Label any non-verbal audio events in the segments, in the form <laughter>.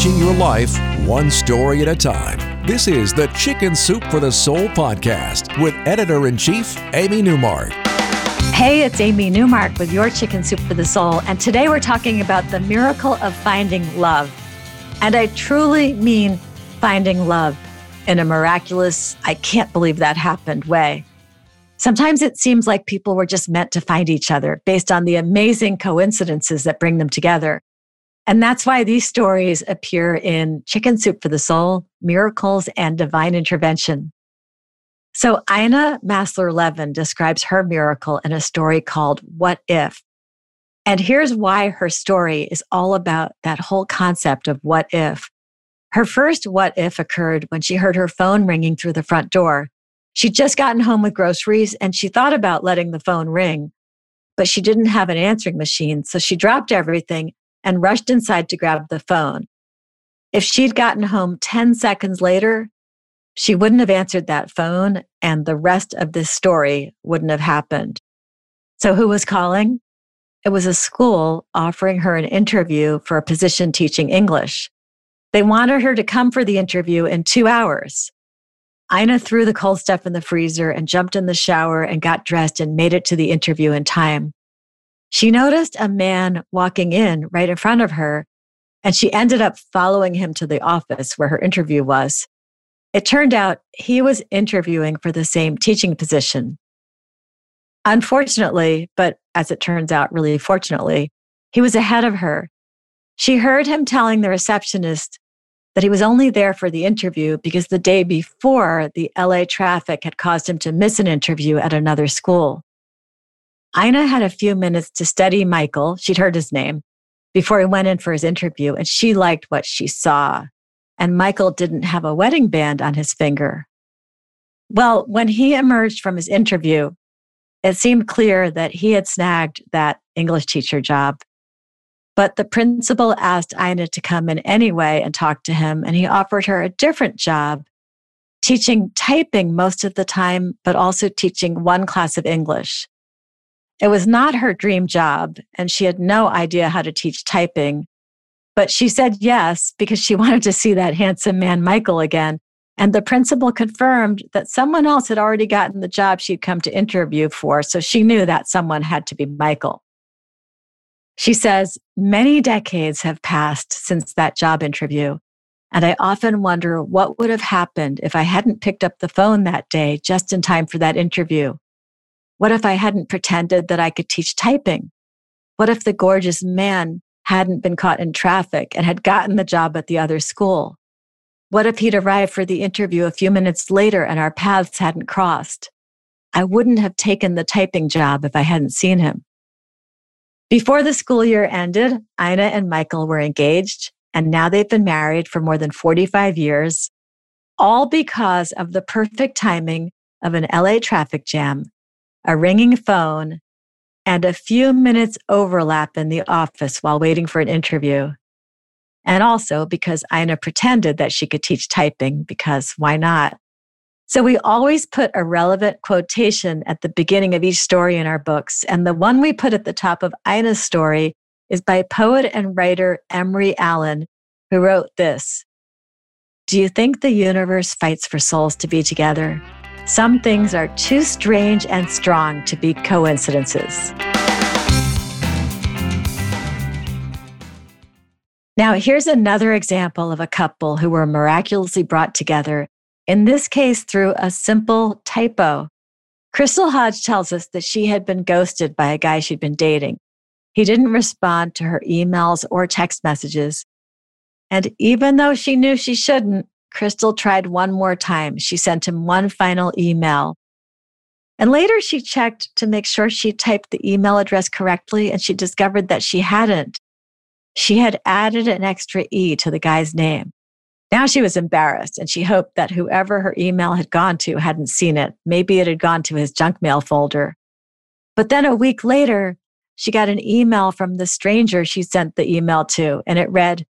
changing your life one story at a time. This is the Chicken Soup for the Soul podcast with editor in chief, Amy Newmark. Hey, it's Amy Newmark with your Chicken Soup for the Soul. And today we're talking about the miracle of finding love. And I truly mean finding love in a miraculous, I can't believe that happened way. Sometimes it seems like people were just meant to find each other based on the amazing coincidences that bring them together. And that's why these stories appear in Chicken Soup for the Soul, Miracles, and Divine Intervention. So Ina Massler Levin describes her miracle in a story called What If? And here's why her story is all about that whole concept of what if. Her first what if occurred when she heard her phone ringing through the front door. She'd just gotten home with groceries and she thought about letting the phone ring, but she didn't have an answering machine. So she dropped everything and rushed inside to grab the phone. If she'd gotten home 10 seconds later, she wouldn't have answered that phone and the rest of this story wouldn't have happened. So who was calling? It was a school offering her an interview for a position teaching English. They wanted her to come for the interview in two hours. Ina threw the cold stuff in the freezer and jumped in the shower and got dressed and made it to the interview in time. She noticed a man walking in right in front of her, and she ended up following him to the office where her interview was. It turned out he was interviewing for the same teaching position. Unfortunately, but as it turns out, really fortunately, he was ahead of her. She heard him telling the receptionist that he was only there for the interview because the day before the LA traffic had caused him to miss an interview at another school. Ina had a few minutes to study Michael, she'd heard his name, before he went in for his interview, and she liked what she saw. And Michael didn't have a wedding band on his finger. Well, when he emerged from his interview, it seemed clear that he had snagged that English teacher job. But the principal asked Ina to come in anyway and talk to him, and he offered her a different job, teaching typing most of the time, but also teaching one class of English. It was not her dream job, and she had no idea how to teach typing. But she said yes because she <laughs> wanted to see that handsome man, Michael, again. And the principal confirmed that someone else had already gotten the job she'd come to interview for. So she knew that someone had to be Michael. She says, many decades have passed since that job interview. And I often wonder what would have happened if I hadn't picked up the phone that day just in time for that interview. What if I hadn't pretended that I could teach typing? What if the gorgeous man hadn't been caught in traffic and had gotten the job at the other school? What if he'd arrived for the interview a few minutes later and our paths hadn't crossed? I wouldn't have taken the typing job if I hadn't seen him. Before the school year ended, Ina and Michael were engaged, and now they've been married for more than 45 years, all because of the perfect timing of an LA traffic jam a ringing phone, and a few minutes overlap in the office while waiting for an interview. And also because Ina pretended that she could teach typing because why not? So we always put a relevant quotation at the beginning of each story in our books. And the one we put at the top of Ina's story is by poet and writer Emery Allen, who wrote this Do you think the universe fights for souls to be together? Some things are too strange and strong to be coincidences. Now, here's another example of a couple who were miraculously brought together, in this case through a simple typo. Crystal Hodge tells us that she had been ghosted by a guy she'd been dating. He didn't respond to her emails or text messages. And even though she knew she shouldn't, Crystal tried one more time. She sent him one final email. And later she checked to make sure she typed the email address correctly and she discovered that she hadn't. She had added an extra E to the guy's name. Now she was embarrassed and she hoped that whoever her email had gone to hadn't seen it. Maybe it had gone to his junk mail folder. But then a week later, she got an email from the stranger she sent the email to, and it read,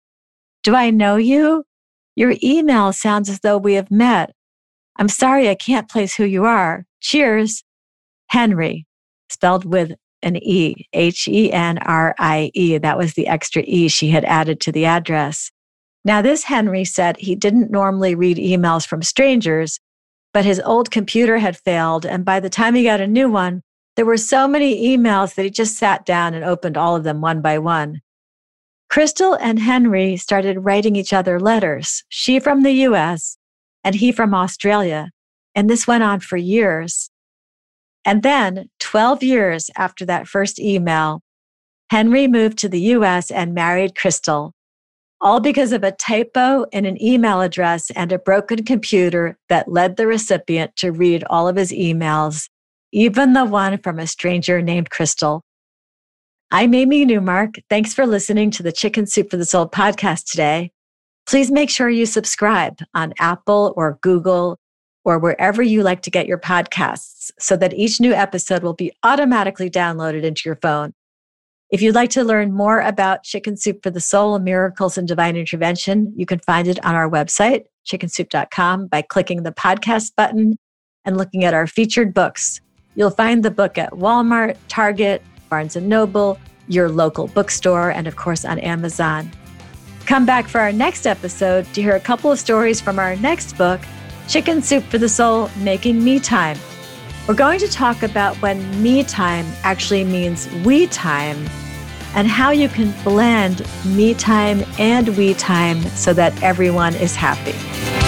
Do I know you? Your email sounds as though we have met. I'm sorry I can't place who you are. Cheers. Henry, spelled with an E, H E N R I E. That was the extra E she had added to the address. Now, this Henry said he didn't normally read emails from strangers, but his old computer had failed. And by the time he got a new one, there were so many emails that he just sat down and opened all of them one by one. Crystal and Henry started writing each other letters, she from the US and he from Australia. And this went on for years. And then, 12 years after that first email, Henry moved to the US and married Crystal, all because of a typo in an email address and a broken computer that led the recipient to read all of his emails even the one from a stranger named Crystal. I'm Amy Newmark. Thanks for listening to the Chicken Soup for the Soul podcast today. Please make sure you subscribe on Apple or Google or wherever you like to get your podcasts so that each new episode will be automatically downloaded into your phone. If you'd like to learn more about Chicken Soup for the Soul, miracles and divine intervention, you can find it on our website, chickensoup.com, by clicking the podcast button and looking at our featured books. You'll find the book at Walmart, Target, Barnes and Noble, your local bookstore, and of course on Amazon. Come back for our next episode to hear a couple of stories from our next book, Chicken Soup for the Soul Making Me Time. We're going to talk about when me time actually means we time and how you can blend me time and we time so that everyone is happy.